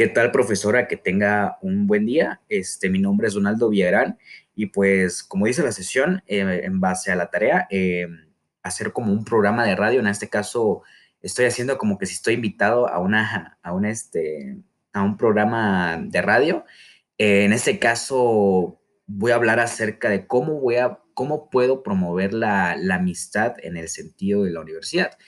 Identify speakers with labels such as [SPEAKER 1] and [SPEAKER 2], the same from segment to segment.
[SPEAKER 1] ¿Qué tal, profesora? Que tenga un buen día. Este, mi nombre es Donaldo Villarán y pues, como dice la sesión, eh, en base a la tarea, eh, hacer como un programa de radio. En este caso, estoy haciendo como que si estoy invitado a una, a un, este, a un programa de radio. En este caso, voy a hablar acerca de cómo voy a, cómo puedo promover la amistad en el sentido de la universidad.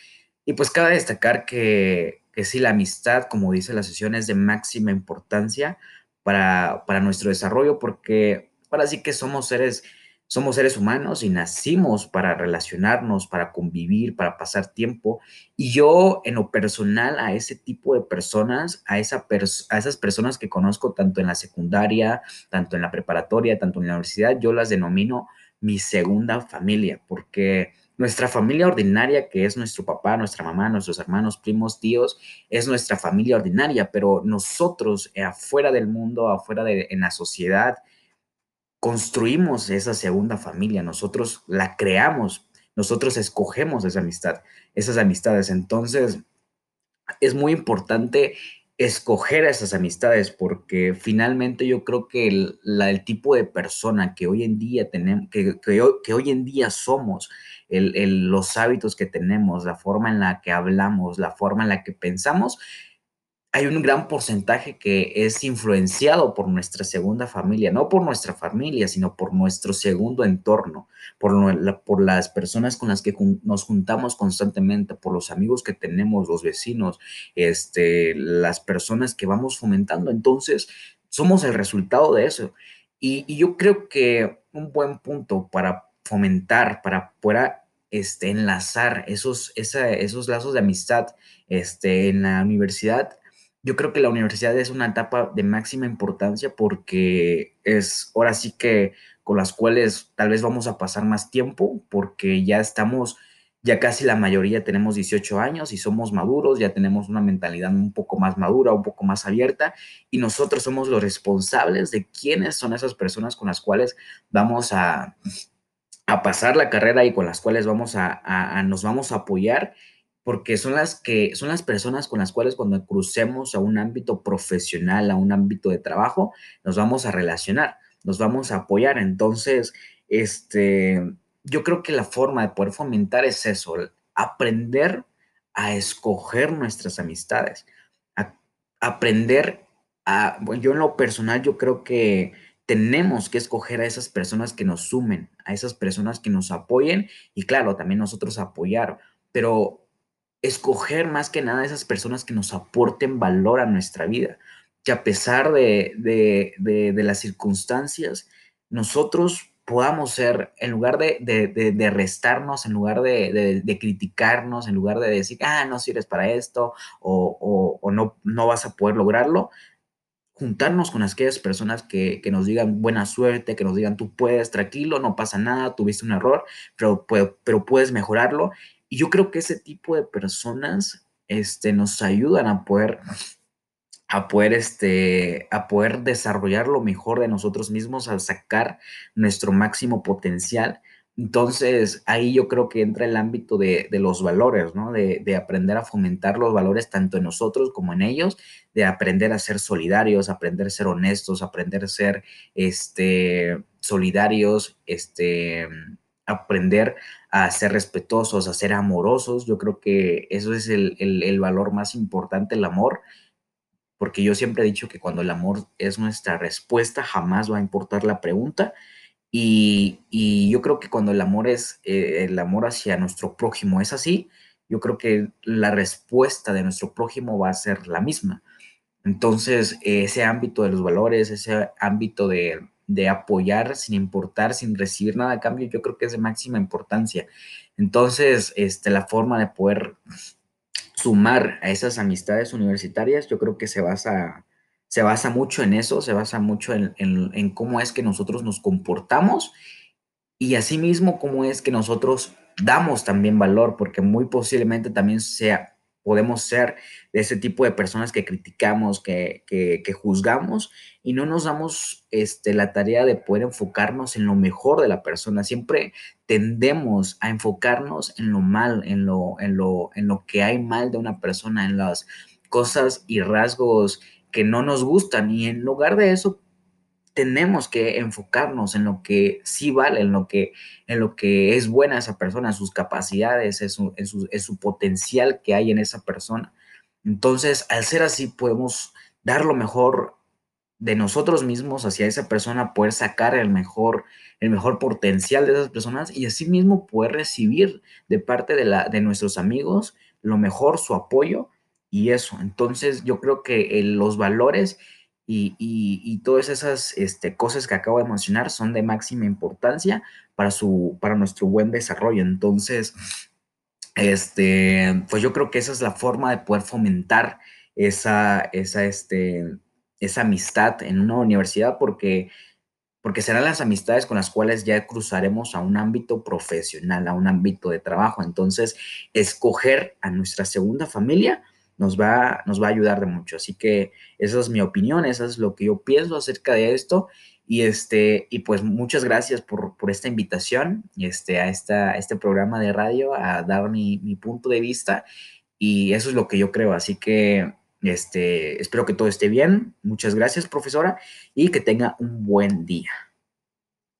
[SPEAKER 1] Y pues cabe destacar que que sí, la amistad, como dice la sesión, es de máxima importancia para, para nuestro desarrollo, porque para sí que somos seres, somos seres humanos y nacimos para relacionarnos, para convivir, para pasar tiempo. Y yo, en lo personal, a ese tipo de personas, a, esa a esas personas que conozco tanto en la secundaria, tanto en la preparatoria, tanto en la universidad, yo las denomino mi segunda familia, porque nuestra familia ordinaria, que es nuestro papá, nuestra mamá, nuestros hermanos, primos, tíos, es nuestra familia ordinaria, pero nosotros eh, afuera del mundo, afuera de en la sociedad, construimos esa segunda familia, nosotros la creamos, nosotros escogemos esa amistad, esas amistades. Entonces, es muy importante escoger a esas amistades, porque finalmente yo creo que el, tipo de persona que hoy en día tenemos, que, que, hoy en día somos, el, los hábitos que tenemos, la forma en la que hablamos, la forma en la que pensamos, hay un gran porcentaje que es influenciado por nuestra segunda familia, no por nuestra familia, sino por nuestro segundo entorno, por, por las personas con las que nos juntamos constantemente, por los amigos que tenemos, los vecinos, este, las personas que vamos fomentando. Entonces, somos el resultado de eso. Y, y yo creo que un buen punto para fomentar, para poder este, enlazar esos, esos lazos de amistad este, en la universidad yo creo que la universidad es una etapa de máxima importancia porque es ahora sí que con las cuales tal vez vamos a pasar más tiempo porque ya estamos, ya casi la mayoría tenemos 18 años y somos maduros, ya tenemos una mentalidad un poco más madura, un poco más abierta y nosotros somos los responsables de quiénes son esas personas con las cuales vamos a, a pasar la carrera y con las cuales vamos a, nos vamos a apoyar porque son las que son las personas con las cuales cuando crucemos a un ámbito profesional, a un ámbito de trabajo, nos vamos a relacionar, nos vamos a apoyar. Entonces, este, yo creo que la forma de poder fomentar es eso, aprender a escoger nuestras amistades, aprender a, yo en lo personal, yo creo que tenemos que escoger a esas personas que nos sumen, a esas personas que nos apoyen y claro, también nosotros apoyar, pero escoger más que nada esas personas que nos aporten valor a nuestra vida, que a pesar de, de, las circunstancias, nosotros podamos ser, en lugar de, de, restarnos, en lugar de, criticarnos, en lugar de decir, ah, no sirves para esto o, o, no, no vas a poder lograrlo, juntarnos con aquellas personas que, que, nos digan buena suerte, que nos digan tú puedes, tranquilo, no pasa nada, tuviste un error, pero, pero puedes mejorarlo y yo creo que ese tipo de personas este, nos ayudan a poder, a poder, este, a poder desarrollar lo mejor de nosotros mismos, al sacar nuestro máximo potencial. Entonces, ahí yo creo que entra el ámbito de, los valores, ¿no? De, de, aprender a fomentar los valores tanto en nosotros como en ellos, de aprender a ser solidarios, aprender a ser honestos, aprender a ser este, solidarios, este, aprender a ser respetuosos, a ser amorosos. Yo creo que eso es el, valor más importante, el amor, porque yo siempre he dicho que cuando el amor es nuestra respuesta, jamás va a importar la pregunta. Y, yo creo que cuando el amor es eh, el amor hacia nuestro prójimo es así, yo creo que la respuesta de nuestro prójimo va a ser la misma. Entonces, ese ámbito de los valores, ese ámbito de, de apoyar sin importar, sin recibir nada a cambio, yo creo que es de máxima importancia. Entonces, este, la forma de poder sumar a esas amistades universitarias, yo creo que se basa, se basa mucho en eso, se basa mucho en, en cómo es que nosotros nos comportamos y asimismo cómo es que nosotros damos también valor, porque muy posiblemente también sea podemos ser de ese tipo de personas que criticamos, que, juzgamos y no nos damos este, la tarea de poder enfocarnos en lo mejor de la persona. Siempre tendemos a enfocarnos en lo mal, en lo, en lo, en lo que hay mal de una persona, en las cosas y rasgos que no nos gustan y en lugar de eso tenemos que enfocarnos en lo que sí vale, en lo que, en lo que es buena esa persona, sus capacidades, en su, en su potencial que hay en esa persona. Entonces, al ser así, podemos dar lo mejor de nosotros mismos hacia esa persona, poder sacar el mejor, el mejor potencial de esas personas y asimismo poder recibir de parte de, la, de nuestros amigos lo mejor, su apoyo y eso. Entonces yo creo que eh, los valores y, todas esas este, cosas que acabo de mencionar son de máxima importancia para, su, para nuestro buen desarrollo. Entonces, este, pues yo creo que esa es la forma de poder fomentar esa, esa, este, esa amistad en una universidad porque, porque serán las amistades con las cuales ya cruzaremos a un ámbito profesional, a un ámbito de trabajo. Entonces, escoger a nuestra segunda familia nos va, nos va a ayudar de mucho. Así que esa es mi opinión, eso es lo que yo pienso acerca de esto. Y, este, y pues muchas gracias por, por esta invitación este, a, esta, este programa de radio, a dar mi, mi punto de vista. Y eso es lo que yo creo. Así que este, espero que todo esté bien. Muchas gracias, profesora, y que tenga un buen día.